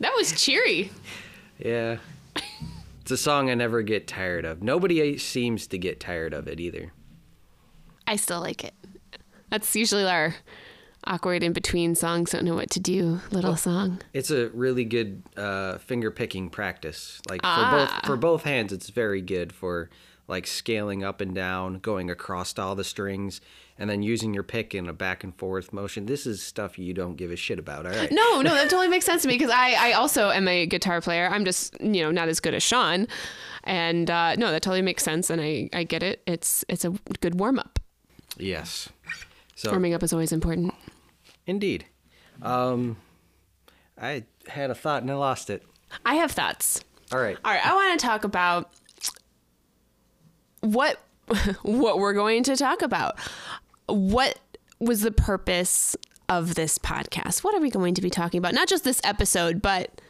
That was cheery. Yeah. It's a song I never get tired of. Nobody seems to get tired of it either. I still like it. That's usually our awkward in between songs, don't know what to do little song. It's a really good uh, finger picking practice. Like for Ah. both for both hands, it's very good for like scaling up and down, going across all the strings, and then using your pick in a back and forth motion. This is stuff you don't give a shit about. All right. No, no, that totally makes sense to me because I, I also am a guitar player. I'm just, you know, not as good as Sean. And uh, no, that totally makes sense. And I, I get it. It's it's a good warm up. Yes. So Warming up is always important. indeed, um, I had a thought and I lost it. I have thoughts. All right. All right, I want to talk about what what we're going to talk about. What was the purpose of this podcast? What are we going to be talking about? Not just this episode, but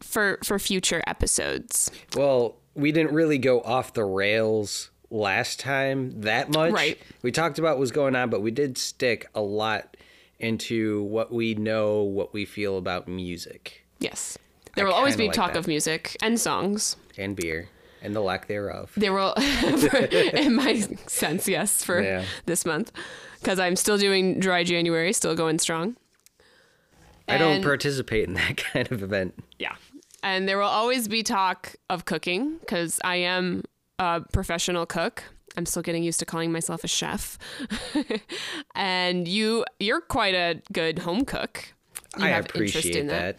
for for future episodes. Well, we didn't really go off the rails last time that much. Right. We talked about what was going on, but we did stick a lot into what we know, what we feel about music Yes. There I will always be like talk that. of music and songs. and beer and the lack thereof. There will, in my sense, yes, for Yeah. this month, because I'm still doing dry January, still going strong. I don't participate in that kind of event. Yeah. And there will always be talk of cooking because I am a professional cook. I'm still getting used to calling myself a chef. and you you're quite a good home cook. You I have interest appreciate in that.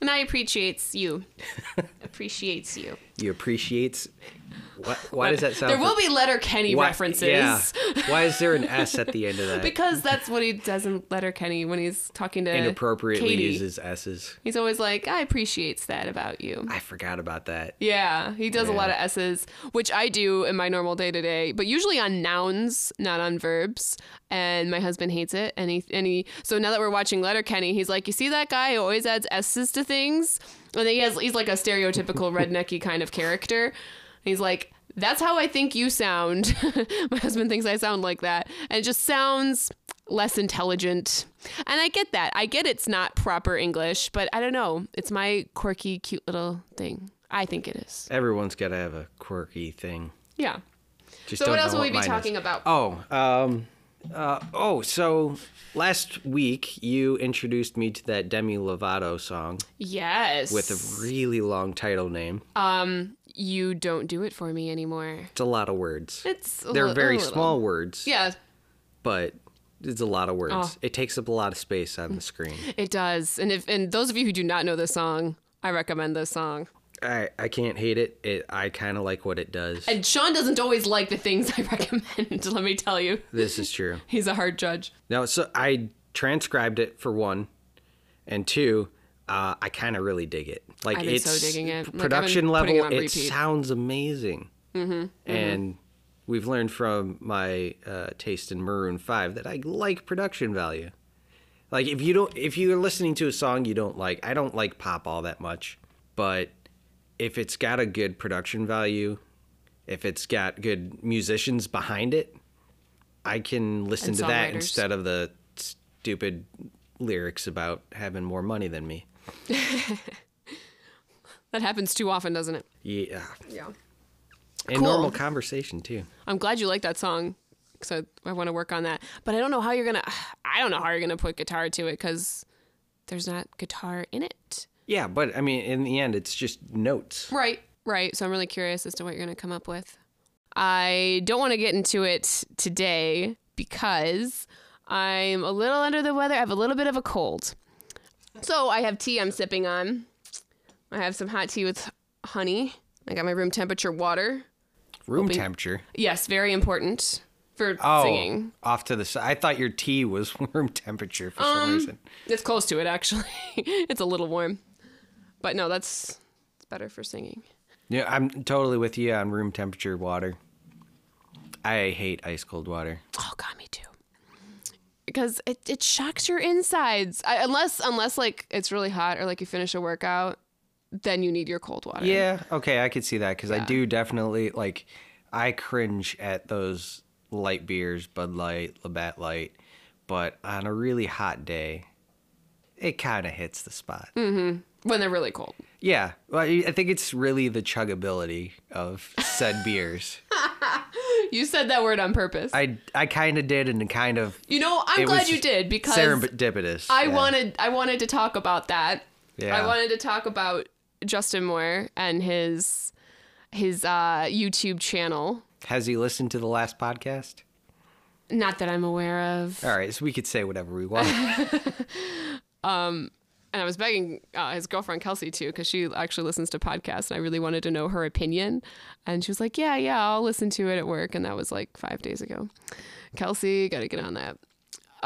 And I appreciates you. appreciates you. You appreciates. What, why does that sound? There will be Letterkenny why, references. Yeah. Why is there an S at the end of that? Because that's what he does in Letterkenny when he's talking to Inappropriately Katie. uses S's. He's always like, I appreciates that about you. I forgot about that. Yeah, he does a lot of S's, which I do in my normal day to day, but usually on nouns, not on verbs. And my husband hates it. And he, and he, so now that we're watching Letterkenny, he's like, You see that guy who always adds S's to things? And he has, he's like a stereotypical rednecky kind of character. He's like, That's how I think you sound. my husband thinks I sound like that. And it just sounds less intelligent. And I get that. I get it's not proper English, but I don't know. It's my quirky, cute little thing. I think it is. Everyone's got to have a quirky thing. Yeah. Just So what else will we be mine is. talking about? Oh, um, uh, oh, so last week you introduced me to that Demi Lovato song Yes. with a really long title name. um, you don't do it for me anymore. It's a lot of words. It's a They're a very small words, Yeah, but it's a lot of words. Oh. It takes up a lot of space on the screen. it does. And if and those of you who do not know this song, I recommend this song. I I can't hate it. It I kind of like what it does. And Sean doesn't always like the things I recommend. Let me tell you, this is true. he's a hard judge. No, so I transcribed it for one, and two, uh, I kind of really dig it. Like I've it's so digging it. Like, production it level. on It sounds amazing, mm-hmm, and we've learned from my uh, taste in Maroon Five that I like production value. Like if you don't, if you're listening to a song you don't like, I don't like pop all that much, but if it's got a good production value, if it's got good musicians behind it, I can listen And to that instead of the stupid lyrics about having more money than me. That happens too often, doesn't it? Yeah. Yeah. And Cool. normal conversation too. I'm glad you like that song because I, I want to work on that. But I don't know how you're gonna. I don't know how you're gonna put guitar to it because there's not guitar in it. Yeah, but I mean, in the end, it's just notes. Right, right. So I'm really curious as to what you're going to come up with. I don't want to get into it today because I'm a little under the weather. I have a little bit of a cold. So I have tea I'm sipping on. I have some hot tea with honey. I got my room temperature water. Room temperature. Yes, very important for Oh, singing. off to the side. I thought your tea was room temperature for some Um, reason. It's close to it actually. it's a little warm. But no, that's it's better for singing. Yeah, I'm totally with you on room temperature water. I hate ice cold water. Oh god, me too. Because it, it shocks your insides. I, unless unless like it's really hot or like you finish a workout, then you need your cold water. Yeah, okay, I could see that because I do definitely like. I cringe at those light beers, Bud Light, Labatt Light, but on a really hot day, it kind of hits the spot. Mm-hmm. when they're really cold. Yeah, well, I I think it's really the chuggability of said beers. You said that word on purpose. I I kind of did, and kind of you know, I'm glad you did because serendipitous. I yeah. wanted I wanted to talk about that. Yeah. I wanted to talk about Justin Moore and his his uh, YouTube channel. Has he listened to the last podcast? Not that I'm aware of. All right, so we could say whatever we want. um, And I was begging uh, his girlfriend Kelsey too, because she actually listens to podcasts, and I really wanted to know her opinion. And she was like, "Yeah, yeah, I'll listen to it at work." And that was like five days ago. Kelsey, got to get on that.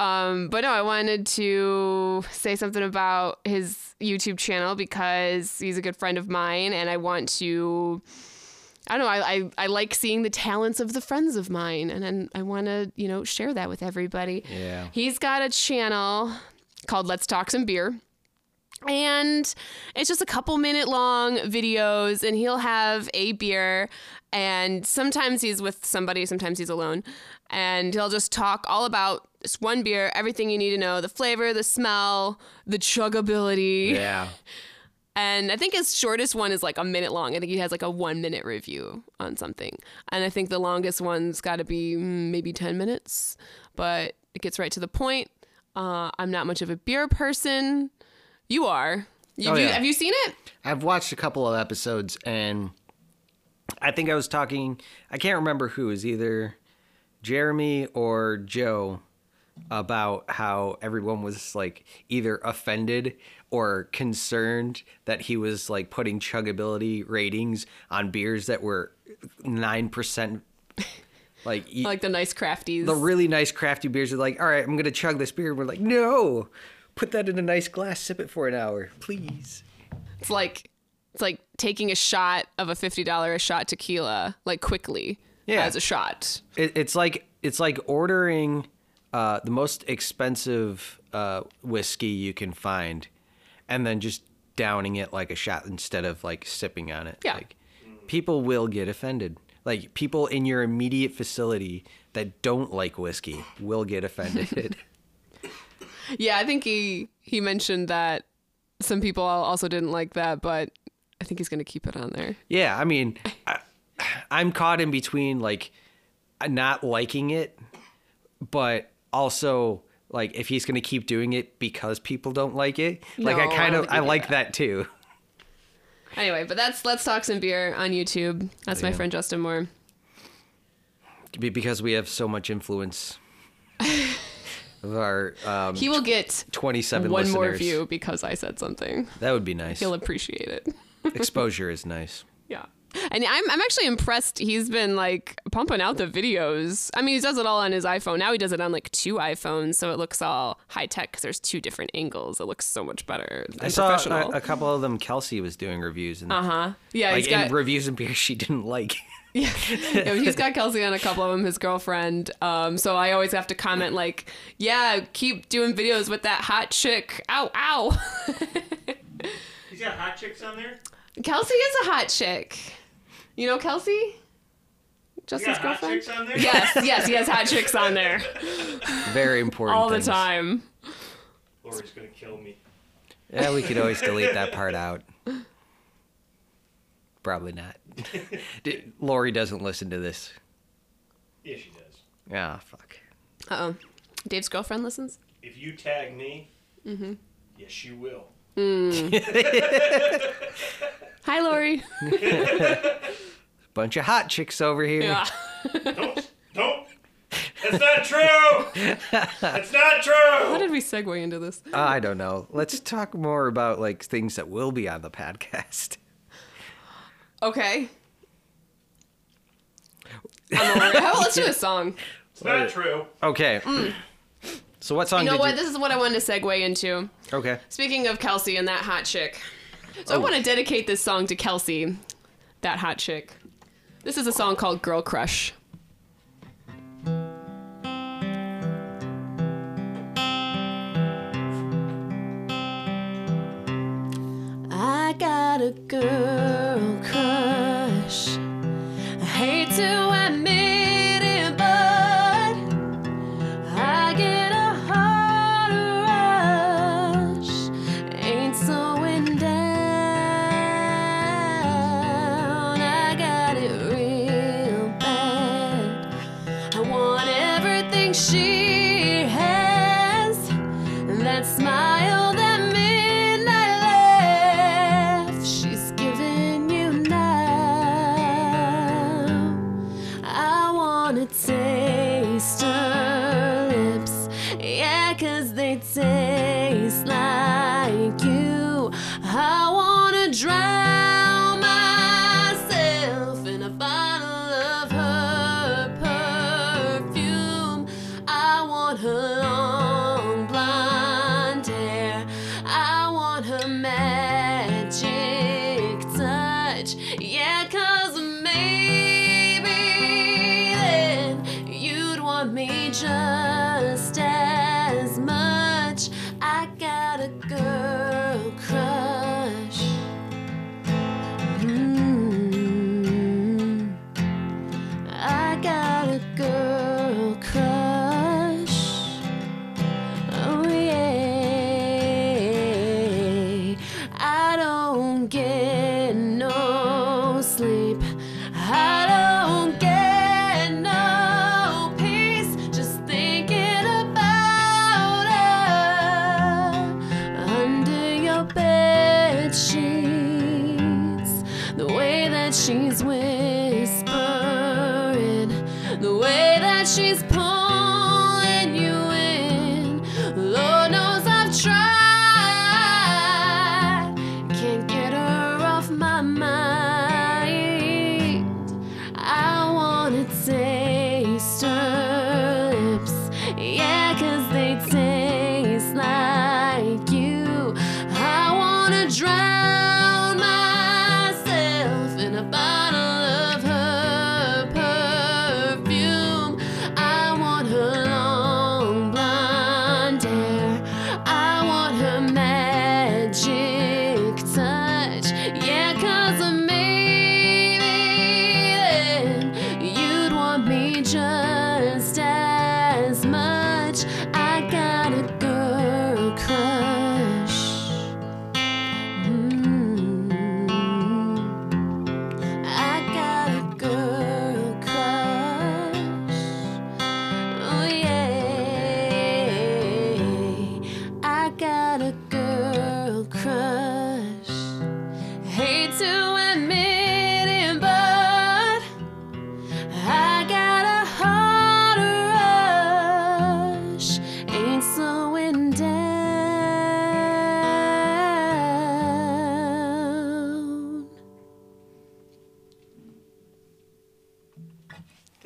Um, but no, I wanted to say something about his YouTube channel because he's a good friend of mine, and I want to. I don't know. I, I, I like seeing the talents of the friends of mine, and, and I want to you know share that with everybody. Yeah. He's got a channel called Let's Talk Some Beer. And it's just a couple minute long videos, and he'll have a beer. And sometimes he's with somebody, sometimes he's alone. And he'll just talk all about this one beer, everything you need to know the flavor, the smell, the chuggability. yeah. And I think his shortest one is like a minute long. I think he has like a one minute review on something. And I think the longest one's got to be mm, maybe 10 minutes, but it gets right to the point. Uh, I'm not much of a beer person. You are. You, Oh, you- yeah. Have you seen it? I've watched a couple of episodes and I think I was talking I can't remember who was either Jeremy or Joe about how everyone was like either offended or concerned that he was like putting chuggability ratings on beers that were 9% like Like the nice crafties. the really nice crafty beers are like, all right, I'm gonna chug this beer. And we're like, no, put that in a nice glass, sip it for an hour, please. it's like it's like taking a shot of a $50 a shot tequila like quickly Yeah. as a shot. It, it's like it's like ordering uh, the most expensive uh, whiskey you can find, and then just downing it like a shot instead of like sipping on it. Yeah. Like, people will get offended. Like people in your immediate facility that don't like whiskey will get offended. Yeah, I think he he mentioned that some people also didn't like that, but I think he's going to keep it on there. Yeah, I mean, I, I'm caught in between like not liking it, but also like if he's gonna keep doing it because people don't like it. Like I kind I of I like that. that too. Anyway, but that's Let's Talk Some Beer on YouTube. That's my friend Justin Moore. Because we have so much influence of our um, He will get 27 one listeners. more view because I said something. That would be nice. He'll appreciate it. Exposure is nice. Yeah. And I'm, I'm actually impressed. He's been like pumping out the videos. I mean, he does it all on his iPhone. Now he does it on like two iPhones, so it looks all high tech because there's two different angles. It looks so much better. I and saw professional. a, a couple of them. Kelsey was doing reviews and uh huh. Yeah, like he's got in reviews and beers she didn't like. yeah, yeah, he's got Kelsey on a couple of them. His girlfriend. Um, so I always have to comment like, "Yeah, keep doing videos with that hot chick." Ow, ow. He's got hot chicks on there. Kelsey is a hot chick. You know Kelsey? Justin's Justin's got hot girlfriend. chicks on there. Yes, yes, he has hot chicks on there Very important. all the time. Lori's gonna kill me. Yeah, we could always delete that part out. Probably not. Lori doesn't listen to this. Yeah, she does. Ah, fuck. Uh oh. Dave's girlfriend listens. If you tag me, mm-hmm. yes, you will. Hi, Lori. Bunch of hot chicks over here. Yeah. Don't, don't. That's not true. it's not true. How did we segue into this? I don't know. Let's talk more about like things that will be on the podcast. Okay. I'm over. How about let's do a song? It's not true. Okay. Mm. So what song You know did what? you? This is what I wanted to segue into. Okay. Speaking of Kelsey and that hot chick. So I want to dedicate this song to Kelsey, that hot chick. This is a song called Girl Crush. I got a girl crush. I hate to think lips, yeah, 'cause they taste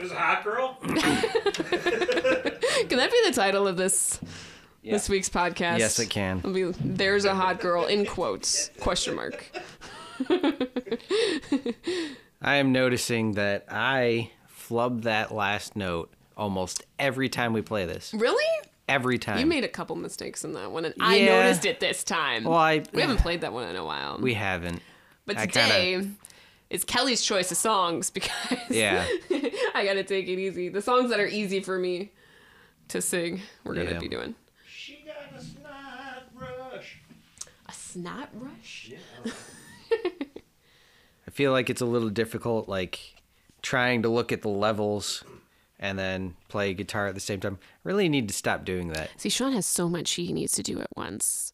There's a hot girl. Can that be the title of this this week's podcast? Yes, it can. It'll be "There's a hot girl" in quotes question mark. I am noticing that I flub that last note almost every time we play this. Really? Every time. You made a couple mistakes in that one, and I noticed it this time. Well, I- we haven't played that one in a while. we haven't. but I kinda- today is Kelly's choice of songs because Yeah. I gotta take it easy. The songs that are easy for me to sing, we're gonna Yeah. be doing. She got a snot rush. A snot rush. I feel like it's a little difficult, like trying to look at the levels and then play guitar at the same time. I really need to stop doing that. See, Sean has so much he needs to do at once.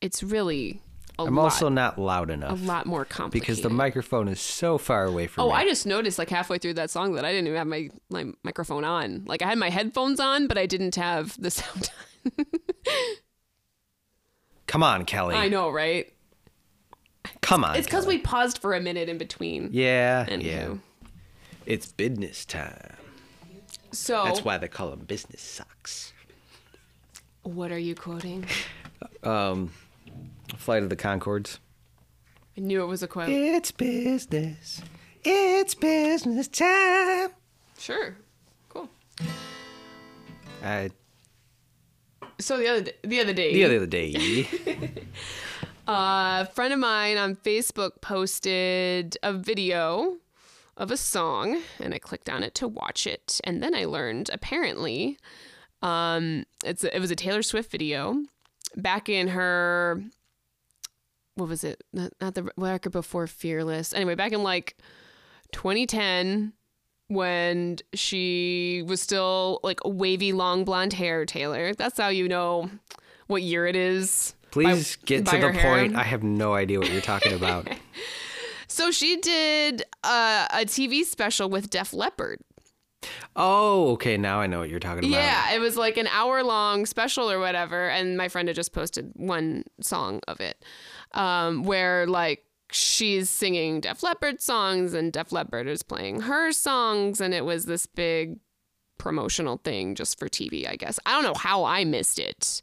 It's really a I'm lot, also not loud enough. a lot more complicated. because the microphone is so far away from me. Oh, me. I just noticed like halfway through that song that I didn't even have my, my microphone on. Like I had my headphones on, but I didn't have the sound on. Come on, Kelly. I know, right? Come on. It's because we paused for a minute in between. Yeah, Anywho. yeah. It's business time. So That's why they call them business socks. what are you quoting? Um, Flight of the Conchords. I knew it was a quote. It's business. It's business time. Sure. Cool. I, So the other the other day, the other day. a friend of mine on Facebook posted a video of a song, and I clicked on it to watch it, and then I learned apparently, um, it's a, it was a Taylor Swift video back in her. What was it? Not, not the record before Fearless. Anyway, back in like 2010, when she was still like wavy long blonde hair, Taylor. That's how you know what year it is. Please by- get by to the hair. point. I have no idea what you're talking about. So she did uh, a TV special with Def Leppard. oh, okay. Now I know what you're talking about. Yeah, it was like an hour long special or whatever, and my friend had just posted one song of it, um, where like she's singing Def Leppard songs and Def Leppard is playing her songs, and it was this big promotional thing just for TV, I guess. I don't know how I missed it.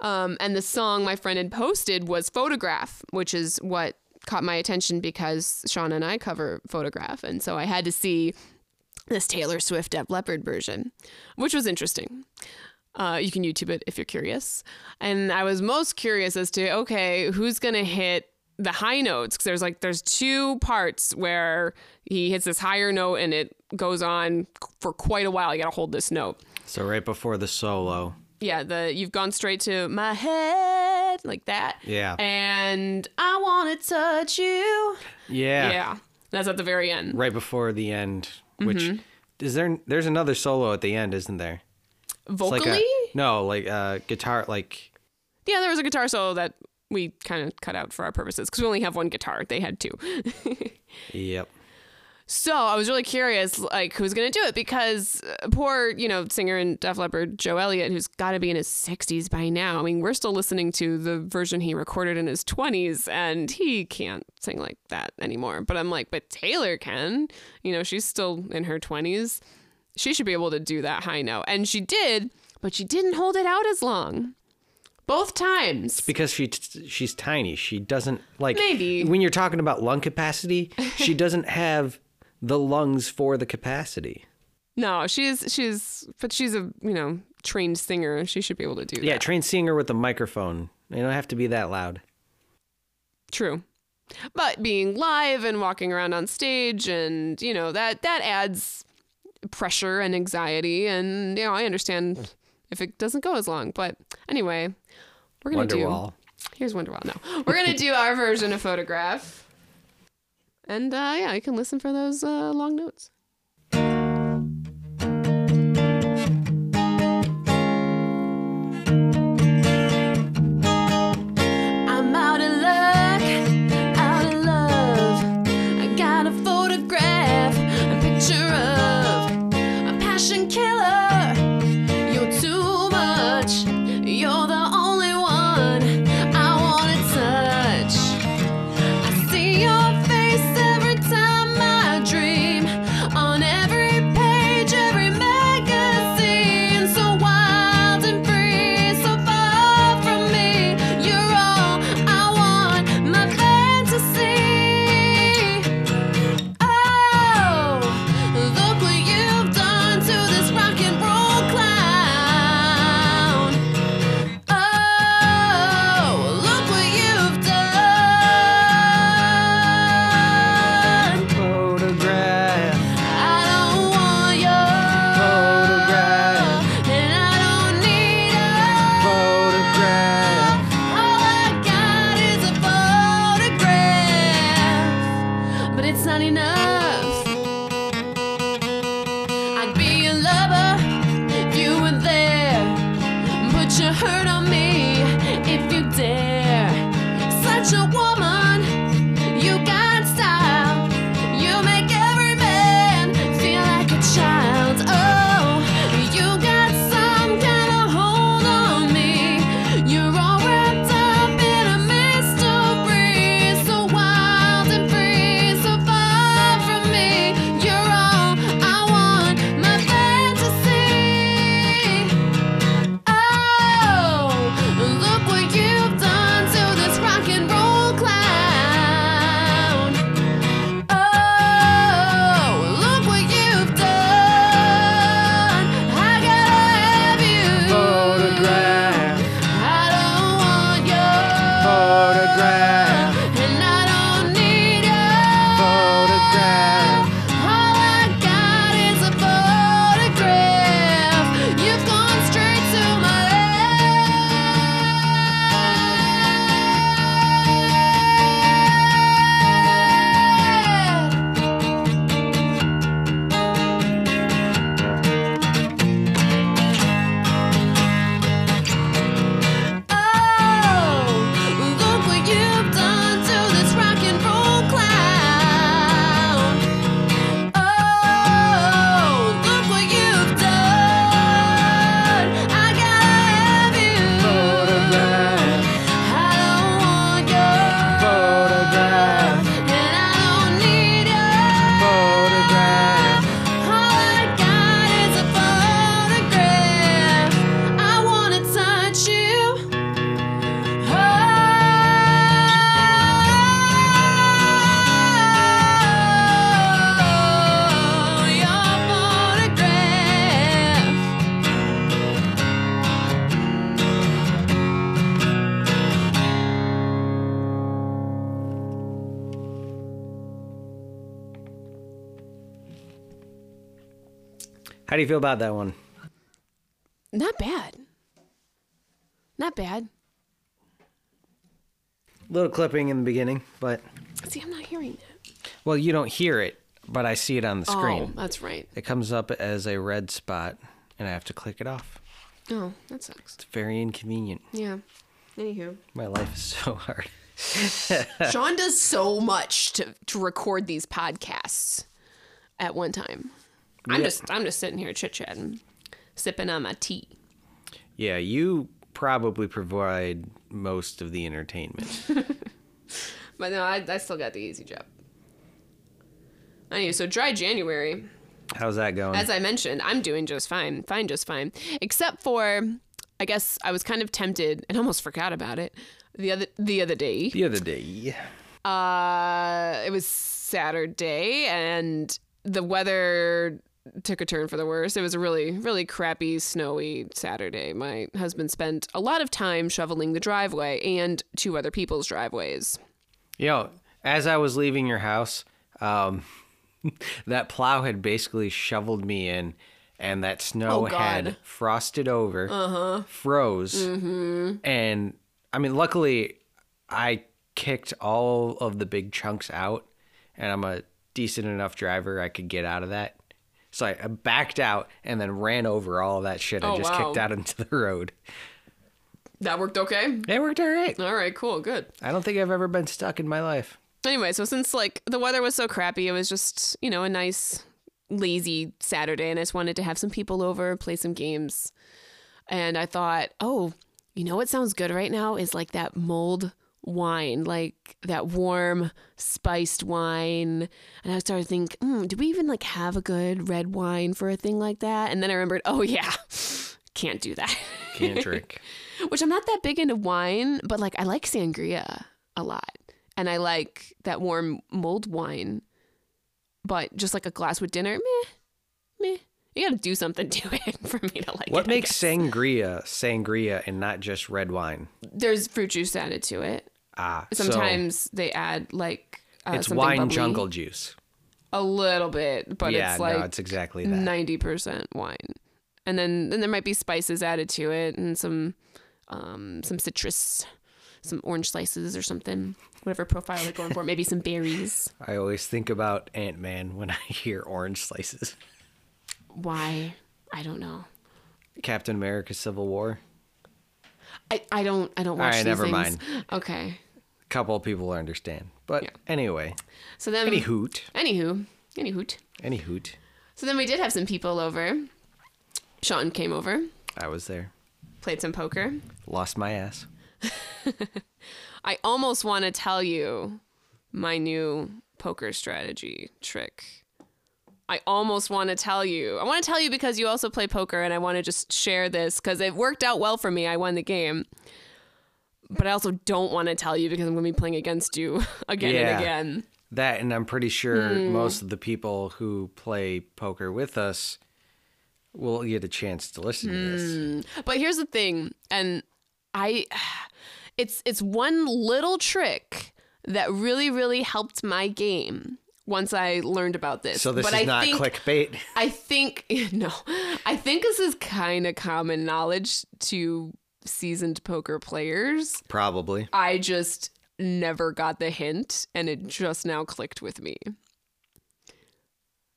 Um, and the song my friend had posted was Photograph, which is what caught my attention because Sean and I cover Photograph. And so I had to see this Taylor Swift Def Leppard version, which was interesting. Uh, you can YouTube it if you're curious. And I was most curious as to okay, who's gonna hit the high notes? Because there's like there's two parts where he hits this higher note and it goes on for quite a while. You gotta hold this note. So right before the solo. Yeah, the you've gone straight to my head like that. Yeah. And I want to touch you. Yeah. Yeah, that's at the very end. Right before the end. Which Mm-hmm. is there? There's another solo at the end, isn't there? Vocally, like a, no, like uh, guitar, like yeah, there was a guitar solo that we kind of cut out for our purposes because we only have one guitar. They had two. yep. So I was really curious, like, who's going to do it? Because uh, poor, you know, singer and Def Leppard Joe Elliott, who's got to be in his 60s by now. I mean, we're still listening to the version he recorded in his 20s, and he can't sing like that anymore. But I'm like, but Taylor can. You know, she's still in her 20s. She should be able to do that high note. And she did, but she didn't hold it out as long. Both times. Because she she's tiny. She doesn't like Maybe. when you're talking about lung capacity, she doesn't have the lungs for the capacity. No, she's, she's, but she's a, you know, trained singer. She should be able to do that. Yeah, trained singer with a microphone. They don't have to be that loud. True. But being live and walking around on stage and, you know, that that adds pressure and anxiety and you know, I understand if it doesn't go as long. But anyway, we're gonna Wonderwall. do here's Wonderwall. No. We're gonna do our version of photograph. And uh yeah, you can listen for those uh, long notes. How do you feel about that one? Not bad. Not bad. Little clipping in the beginning, but See, I'm not hearing that. well, you don't hear it, but I see it on the screen. Oh, screen. that's right. It comes up as a red spot, and I have to click it off. Oh, that sucks. It's very inconvenient. Yeah. Anywho. My life is so hard. Sean does so much to, to record these podcasts at one time. I'm Yeah. just I'm just sitting here chit chatting, sipping on my tea. Yeah, you probably provide most of the entertainment. But no, I, I still got the easy job. Anyway, so dry January, How's that going? as I mentioned, I'm doing just fine, fine, just fine. Except for, I guess I was kind of tempted and almost forgot about it the other the other day. the other day. Uh, it was Saturday, and the weather took a turn for the worse. It was a really, really crappy, snowy Saturday. My husband spent a lot of time shoveling the driveway and two other people's driveways. You know, as I was leaving your house, um, that plow had basically shoveled me in, and that snow Oh, had frosted over, uh-huh. froze, mm-hmm. and I mean, luckily, I kicked all of the big chunks out, and I'm a decent enough driver; I could get out of that. So I backed out and then ran over all of that shit I Oh, just wow. kicked out into the road. That worked okay. It worked all right. All right, cool, good. I don't think I've ever been stuck in my life. Anyway, so since like the weather was so crappy, it was just, you know, a nice lazy Saturday and I just wanted to have some people over, play some games. And I thought, "Oh, you know what sounds good right now is like that mulled wine, like that warm spiced wine." And I started to think, mm, "Do we even like have a good red wine for a thing like that?" And then I remembered, "Oh yeah. Can't do that." Can't drink. Which I'm not that big into wine, but like I like sangria a lot. And I like that warm mulled wine. But just like a glass with dinner, meh, meh. You gotta do something to it for me to like What it. Makes sangria sangria and not just red wine? There's fruit juice added to it. Ah, so Sometimes they add like uh, it's something wine bubbly. jungle juice. A little bit, but yeah, it's like no, it's exactly that. ninety percent wine, and then then there might be spices added to it and some um, some citrus, some orange slices or something, whatever profile they're going for. Maybe some berries. I always think about Ant Man when I hear orange slices. Why? I don't know. Captain America: Civil War. I, I don't I don't watch right, these never things. mind. Okay. A couple of people understand, but Yeah. anyway, So then any hoot, anywho any hoot. any hoot. So then we did have some people over. Sean came over, I was there. played some poker. Lost my ass. I almost want to tell you my new poker strategy trick. I almost want to tell you. I want to tell you because you also play poker and I want to just share this because it worked out well for me. I won the game. But I also don't want to tell you because I'm going to be playing against you again Yeah. and again. That, and I'm pretty sure Hmm. most of the people who play poker with us will get a chance to listen to Hmm. this. But here's the thing, and I it's it's one little trick that really really helped my game once I learned about this. So this but is I not think, clickbait. I think no. I think this is kind of common knowledge to seasoned poker players. Probably. I just never got the hint and it just now clicked with me.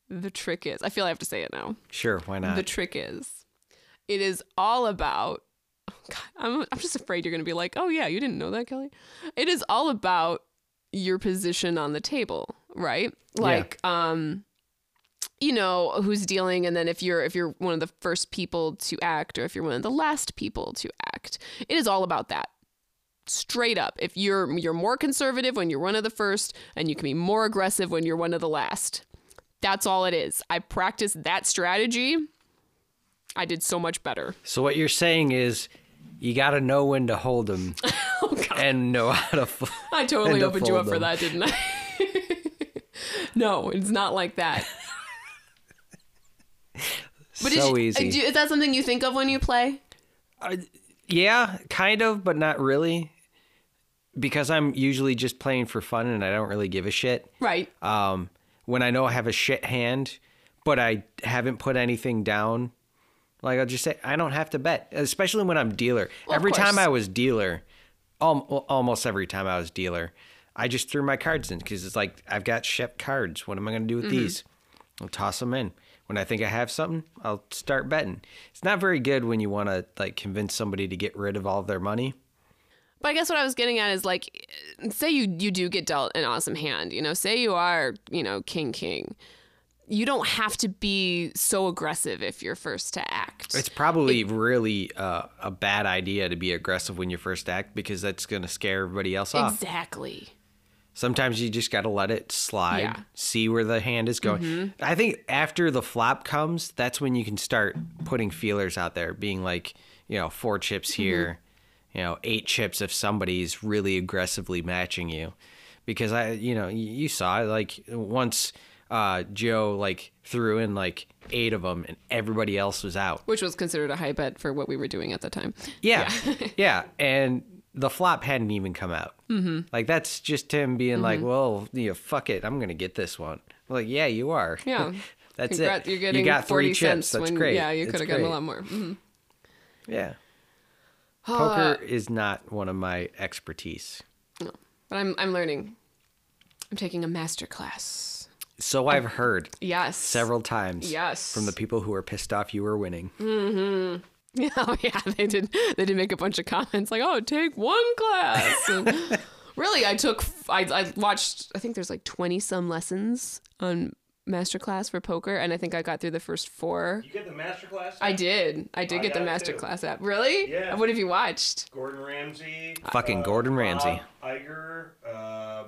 The trick is, I feel I have to say it now. Sure, why not? The trick is, it is all about. oh God, I'm I'm just afraid you're gonna be like, oh yeah, you didn't know that, Kelly. It is all about your position on the table, right? Like, um, you know who's dealing, and then if you're if you're one of the first people to act, or if you're one of the last people to act, it is all about that. Straight up, if you're you're more conservative when you're one of the first, and you can be more aggressive when you're one of the last. That's all it is. I practiced that strategy. I did so much better. so what you're saying is you got to know when to hold them Oh and know how to I totally and to opened you up for that, didn't I? no, it's not like that. But so is, easy. is that something you think of when you play? Yeah, kind of, but not really. Because I'm usually just playing for fun and I don't really give a shit. Right. Um, when I know I have a shit hand, but I haven't put anything down. Like I'll just say I don't have to bet, especially when I'm dealer. Well, every time. I was dealer, al- almost every time I was dealer, I just threw my cards in because it's like I've got shit cards. What am I going to do with Mm-hmm. these? I'll toss them in. When I think I have something, I'll start betting. It's not very good when you want to like convince somebody to get rid of all of their money. But I guess what I was getting at is like, say you you do get dealt an awesome hand, you know, say you are, you know, king king. You don't have to be so aggressive if you're first to act. It's probably really uh, a bad idea to be aggressive when you first act because that's going to scare everybody else off. exactly. Sometimes you just got to let it slide, Yeah. see where the hand is going. I think after the flop comes, that's when you can start putting feelers out there, being like, you know, four chips here, you know, eight chips if somebody's really aggressively matching you. Because I, you know, you saw like once uh, Joe like threw in like eight of them and everybody else was out. Which was considered a high bet for what we were doing at the time. Yeah. Yeah. And the flop hadn't even come out. Mm-hmm. Like, that's just him being like, well, you know, fuck it. I'm going to get this one. I'm like, yeah, you are. Yeah. that's Congrat- it. You're getting you got 40 three chips. cents That's when, great. Yeah, you could have gotten a lot more. Mhm. Yeah. Uh, Poker is not one of my expertise. No. But I'm I'm learning. I'm taking a master class. So I've heard Yes. several times Yes. from the people who are pissed off you were winning. Yeah, oh, yeah, they did. They did make a bunch of comments like, "Oh, take one class." And really, I took. I, I watched. I think there's like twenty some lessons on masterclass for poker, and I think I got through the first four. You get the master class? I did. I did I get the got it too. masterclass app. Really? Yeah. What have you watched? Gordon Ramsay. Fucking Gordon Ramsay. Bob Iger. Uh,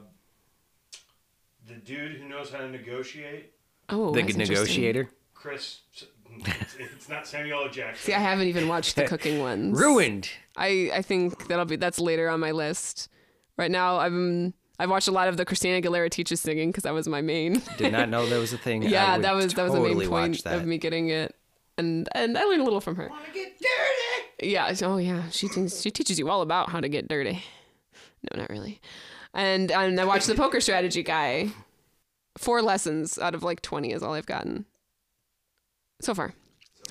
the dude who knows how to negotiate. Oh, the that's negotiator. Chris. It's, it's not Samuel L. Jackson. See, I haven't even watched the cooking ones. Ruined. I I think that'll be that's later on my list. Right now, I'm I've watched a lot of the Christina Aguilera teaches singing because that was my main. Did not know that was a thing. Yeah, that was that was the main point that. of me getting it, and and I learned a little from her. Wanna get dirty? Yeah. Oh yeah. She thinks, she teaches you all about how to get dirty. No, not really. And and I watched the poker strategy guy. Four lessons out of like twenty is all I've gotten so far.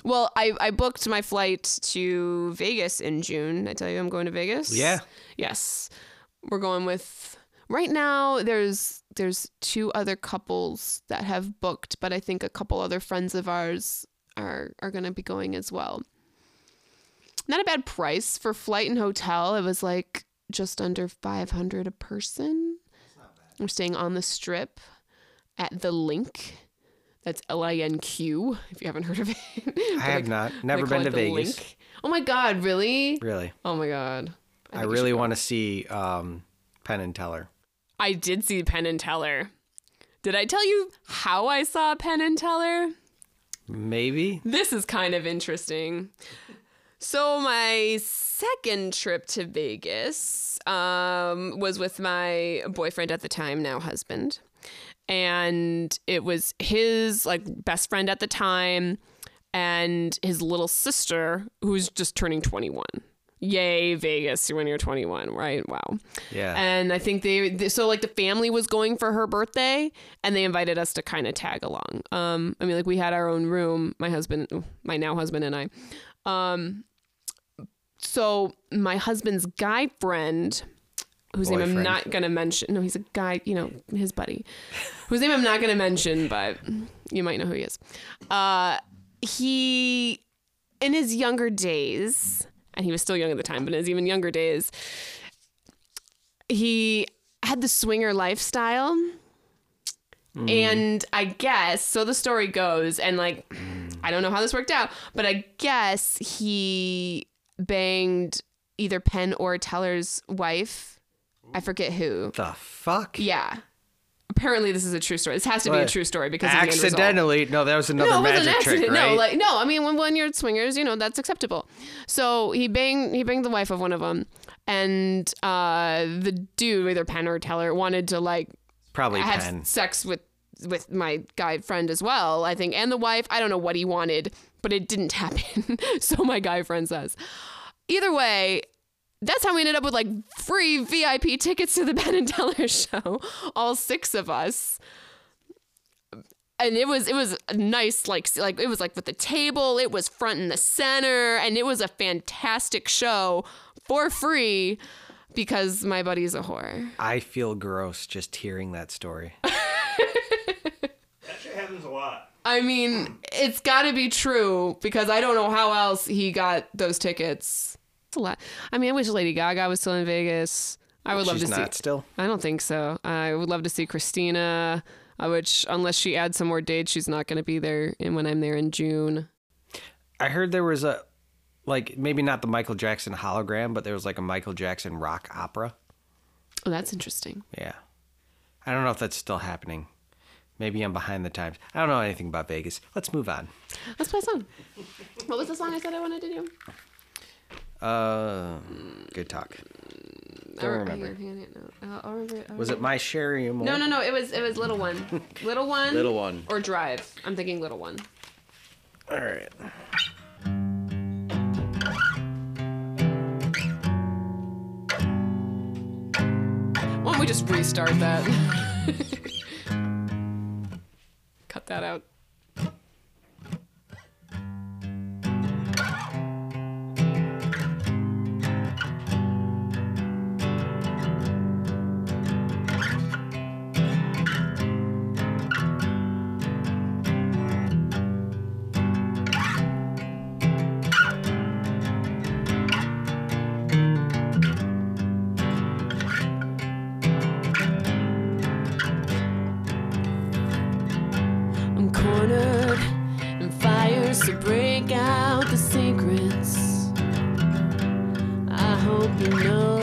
Well, I I booked my flight to Vegas in June. I tell you, I'm going to Vegas. Yeah. Yes. We're going with right now there's there's two other couples that have booked, but I think a couple other friends of ours are are going to be going as well. Not a bad price for flight and hotel. It was like just under 500 a person. We're staying on the strip at the LINQ. That's L I N Q. If you haven't heard of it, I have not. Never been to Vegas. LINQ. Oh my God! Really? Really. Oh my God! I, you really want to see um, Penn and Teller. I did see Penn and Teller. Did I tell you how I saw Penn and Teller? Maybe. This is kind of interesting. So my second trip to Vegas um, was with my boyfriend at the time, now husband, and it was his like best friend at the time, and his little sister who's just turning twenty one. Yay, Vegas! When you're 21, right? Wow. Yeah. And I think they, they- so like the family was going for her birthday and they invited us to kind of tag along. Um, I mean, like we had our own room, my husband, my now husband and I. Um, so my husband's guy friend, whose name I'm not going to mention. No, he's a guy, you know, his buddy, whose name I'm not going to mention, but you might know who he is. Uh, he, in his younger days, and he was still young at the time, but in his even younger days, he had the swinger lifestyle. And I guess, so the story goes, and like, I don't know how this worked out, but I guess he banged either Penn or Teller's wife. I forget who. the fuck? Yeah. Apparently, this is a true story. This has to be a true story because of the end. Accidentally. No, that was another No, wasn't an magic accident. trick, right? No, like no. I mean, when when you're swingers, you know that's acceptable. So he banged he banged the wife of one of them, and uh, the dude, either Penn or Teller, wanted to like Probably have Penn. sex with with my guy friend as well. I think, and the wife. I don't know what he wanted, but it didn't happen. so my guy friend says. Either way. That's how we ended up with like free VIP tickets to the Penn and Teller show. All six of us and it was it was nice like like it was like with the table it was front and the center and it was a fantastic show for free because my buddy's a whore I feel gross just hearing that story. That shit happens a lot. i mean it's got to be true because i don't know how else he got those tickets it's a lot i mean i wish lady gaga was still in vegas i would love She's to see not still. i don't think so i would love to see christina uh, which unless she adds some more dates she's not going to be there in when i'm there in june I heard there was a, like maybe not the Michael Jackson hologram, but there was like a Michael Jackson rock opera. oh that's interesting Yeah. I don't know if that's still happening. Maybe I'm behind the times. I don't know anything about Vegas. Let's move on. Let's play a song. What was the song I said I wanted to do? Uh, good talk. Don't Or- remember. hang on, hang on, hang on. I'll- I'll remember it, I'll Was it my Cherie Amour? No, no, no. It was it was little one, little one, Little One. or drive. I'm thinking little one. All right. Why don't we just restart that? Cut that out. To break out the secrets. I hope you know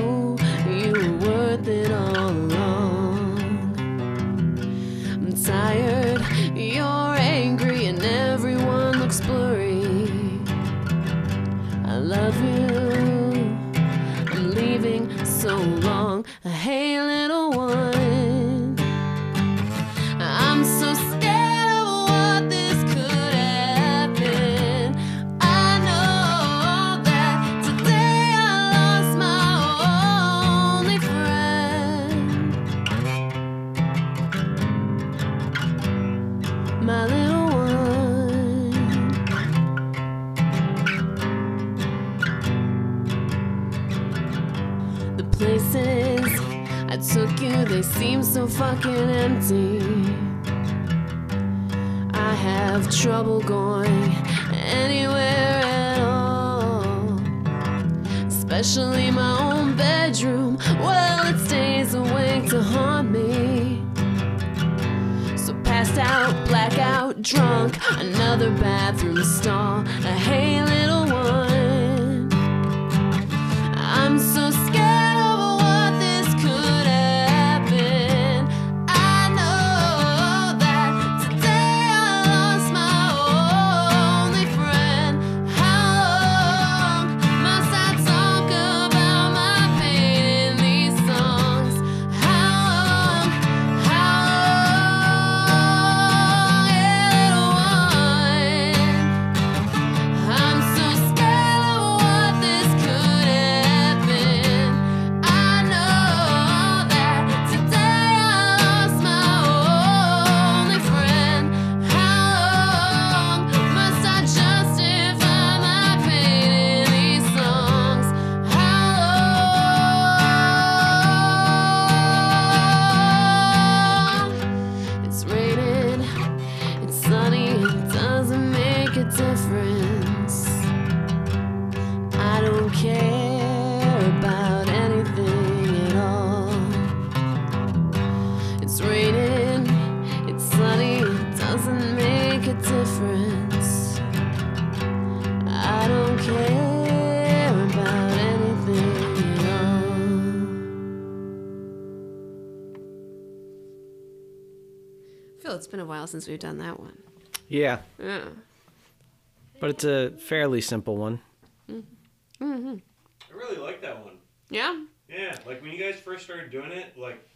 passed out, blackout, drunk, another bathroom stall. A hey, it's been a while since we've done that one. Yeah, Yeah. but it's a fairly simple one. Mm-hmm. I really like that one. Yeah? Yeah, like when you guys first started doing it, like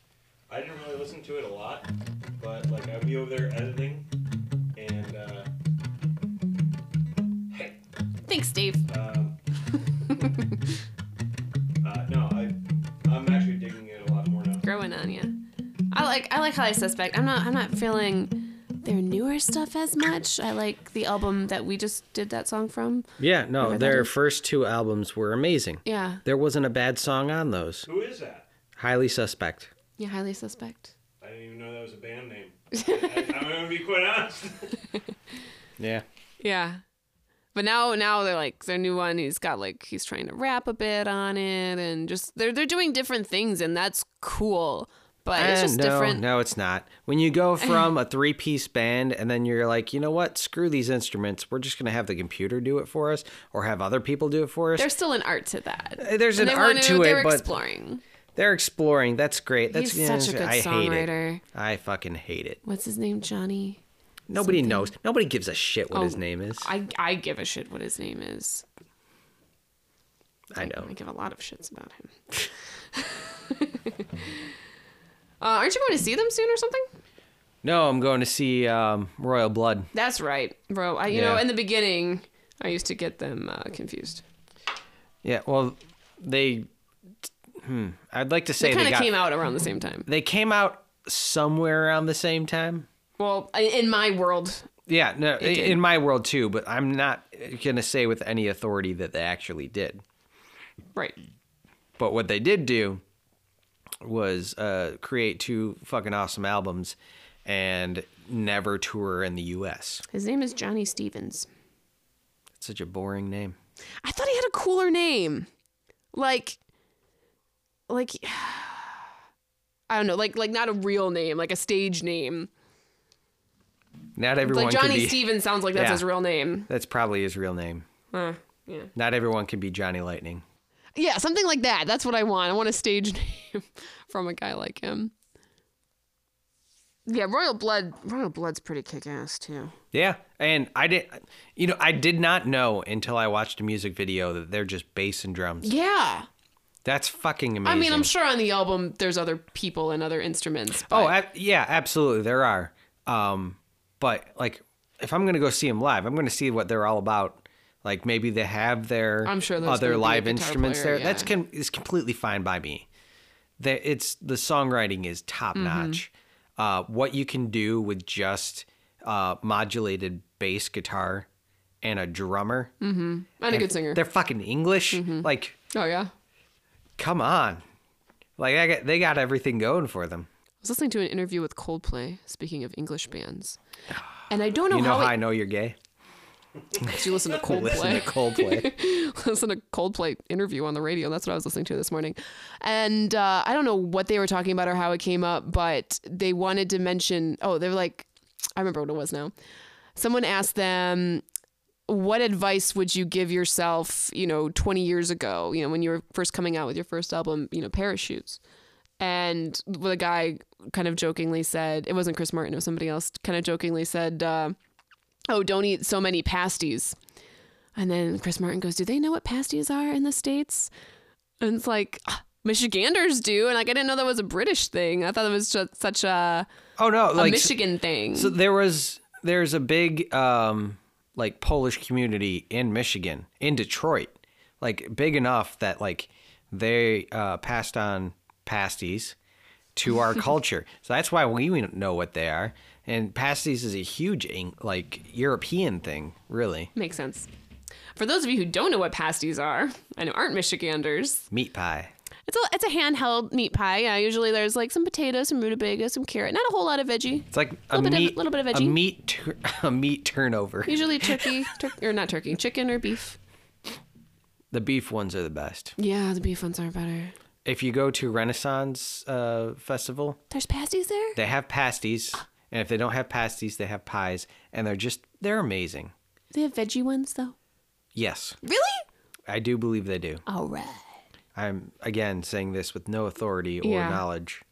I didn't really listen to it a lot, but like I'd be over there editing, and uh, hey, Thanks, Dave. um, uh, no, I I'm actually digging it a lot more now. growing on you. I like I like Highly Suspect. I'm not I'm not feeling their newer newer stuff as much. I like the album that we just did that song from. Yeah, no, their first two albums were amazing. Yeah. There wasn't a bad song on those. Who is that? Highly suspect. Yeah, highly suspect. I didn't even know that was a band name. I, I'm gonna be quite honest. Yeah. Yeah. But now now they're like their new one, he's got like he's trying to rap a bit on it and just they're they're doing different things and that's cool. But it's Eh, just no, different. No, it's not. When you go from a three piece band and then you're like, you know what, screw these instruments. We're just going to have the computer do it for us or have other people do it for us. There's still an art to that. Uh, There's And an art to it, but exploring. they're exploring. That's great. That's He's such a good I hate it. songwriter. I fucking hate it. What's his name? Johnny. Nobody Something. knows. Nobody gives a shit what his Oh, name is. I I give a shit what his name is. I know. I give a lot of shits about him. uh, aren't you going to see them soon or something? No, I'm going to see um, Royal Blood. That's right, bro. I, you know, in the beginning, I used to get them uh, confused. Yeah, well, they. Hmm. I'd like to say They they, kind of came out around the same time. They came out somewhere around the same time. Well, in my world, Yeah, no, in my world too, but I'm not gonna say with any authority that they actually did. right? But what they did do was uh, create two fucking awesome albums and never tour in the U.S. His name is Johnny Stevens. It's such a boring name. I thought he had a cooler name, like, like, I don't know, like like not a real name, like a stage name. Not everyone like Johnny be. Stevens sounds like that's Yeah. his real name. That's probably his real name. Uh, yeah. Not everyone can be Johnny Lightning. Yeah, something like that. That's what I want. I want a stage name from a guy like him. Yeah, Royal Blood. Royal Blood's pretty kick-ass too. Yeah, and I did. You know, I did not know until I watched a music video that they're just bass and drums. Yeah. That's fucking amazing. I mean, I'm sure on the album there's other people and other instruments. Oh, but- ab- yeah, absolutely, there are. Um, but like, if I'm gonna go see them live, I'm gonna see what they're all about. Like maybe they have their I'm sure other gonna be a live instruments player, there. That's yeah. com- is completely fine by me. That it's the songwriting is top Mm-hmm. notch. Uh, what you can do with just uh, modulated bass guitar and a drummer. and a good singer. They're fucking English. Like, Oh yeah. come on. Like I got, they got everything going for them. I was listening to an interview with Coldplay. Speaking of English bands, and I don't know You know how, how it, I know you're gay? Did you listen to Coldplay? Listen to Coldplay. Listen to Coldplay interview on the radio. That's what I was listening to this morning. And uh, I don't know what they were talking about or how it came up, but they wanted to mention. Oh, they were like, I remember what it was now. Someone asked them, "What advice would you give yourself? You know, 20 years ago. You know, when you were first coming out with your first album. You know, parachutes." And the guy kind of jokingly said, "It wasn't Chris Martin. It was somebody else." Kind of jokingly said. Uh, oh, don't eat so many pasties. And then Chris Martin goes, do they know what pasties are in the States? And it's like, "Ah, Michiganders do. And like, I didn't know that was a British thing. I thought it was just such a, Oh no, a like Michigan thing. So there was there's a big um like Polish community in Michigan, in Detroit. Like big enough that like they uh passed on pasties to our culture. So that's why we know what they are. And pasties is a huge like European thing, really. Makes sense. For those of you who don't know what pasties are and aren't Michiganders, Meat pie. it's a it's a handheld meat pie. Yeah, usually there's like some potatoes, some rutabaga, some carrot, not a whole lot of veggie. It's like a Little bit of- little bit of veggie. a meat tur- a meat turnover. Usually turkey, tur- or not turkey, chicken or beef. The beef ones are the best. Yeah, the beef ones are better. If you go to Renaissance uh, Festival, There's pasties there. They have pasties, and if they don't have pasties, they have pies, and they're just they're amazing. They have veggie ones though. Yes, Really? I do believe they do. All right. I'm again saying this with no authority or Yeah. knowledge,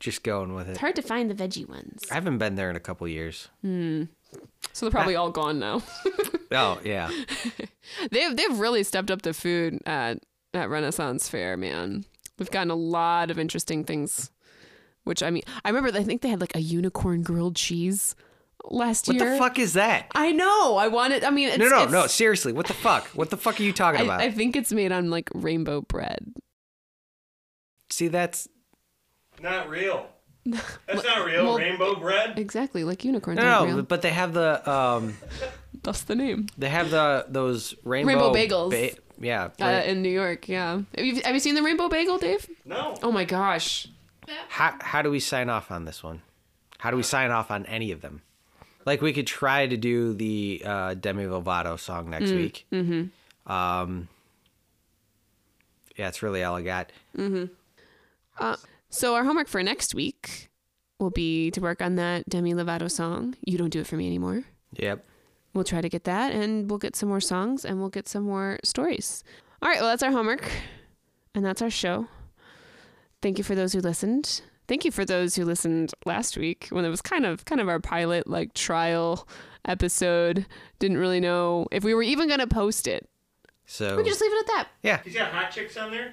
just going with it. It's hard to find the veggie ones. I haven't been there in a couple years. Hmm. So they're probably all gone now. Oh yeah, they've they've really stepped up the food at at Renaissance Fair, man. We've gotten a lot of interesting things. Which I mean, I remember I think they had like a unicorn grilled cheese last what year. What the fuck is that? I know. I wanted. I mean, it's, No, no, it's- no. Seriously, what the fuck? What the fuck are you talking about? I, I think it's made on like rainbow bread. See, that's Not real. That's not real. well- Rainbow bread. Exactly, like unicorns No, no, real. but they have the um, That's the name. they have the those rainbow, Rainbow bagels. ba- yeah. Uh, in New York, yeah. Have you, have you seen the rainbow bagel, Dave? No. Oh my gosh. How how do we sign off on this one? How do we sign off on any of them? Like we could try to do the uh, Demi Lovato song next week. Mm-hmm. Um, yeah, it's really all I got. mm-hmm So our homework for next week will be to work on that Demi Lovato song. You don't do it for me anymore. Yep. We'll try to get that, and we'll get some more songs, and we'll get some more stories. All right. Well, that's our homework, and that's our show. Thank you for those who listened. Thank you for those who listened last week when it was kind of kind of our pilot like trial episode. Didn't really know if we were even gonna post it. So We could just leave it at that. yeah, He's got hot chicks on there.